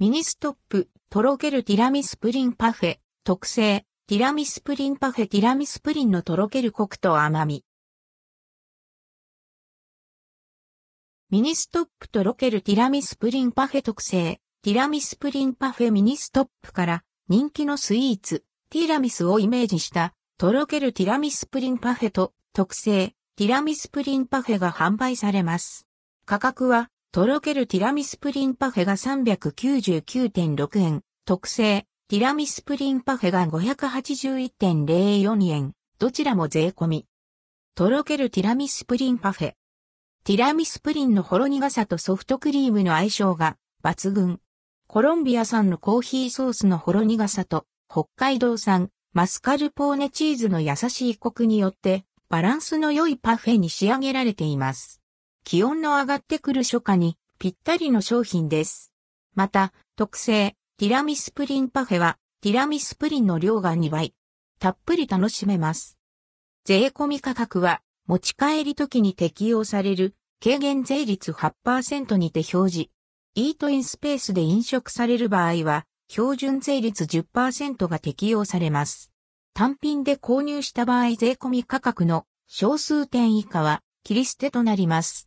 ミニストップ、とろけるティラミスプリンパフェ、特製、ティラミスプリンパフェティラミスプリンのとろけるコクと甘み。ミニストップとろけるティラミスプリンパフェ特製、ティラミスプリンパフェミニストップから人気のスイーツ、ティラミスをイメージしたとろけるティラミスプリンパフェと特製、ティラミスプリンパフェが販売されます。価格はとろけるティラミスプリンパフェが399.6円、特製、ティラミスプリンパフェが581.04円、どちらも税込み。とろけるティラミスプリンパフェ。ティラミスプリンのほろ苦さとソフトクリームの相性が抜群。コロンビア産のコーヒーソースのほろ苦さと北海道産マスカルポーネチーズの優しいコクによってバランスの良いパフェに仕上げられています。気温の上がってくる初夏にぴったりの商品です。また、特製ティラミスプリンパフェはティラミスプリンの量が2倍。たっぷり楽しめます。税込み価格は持ち帰り時に適用される軽減税率8%にて表示。イートインスペースで飲食される場合は標準税率10%が適用されます。単品で購入した場合税込み価格の小数点以下は切り捨てとなります。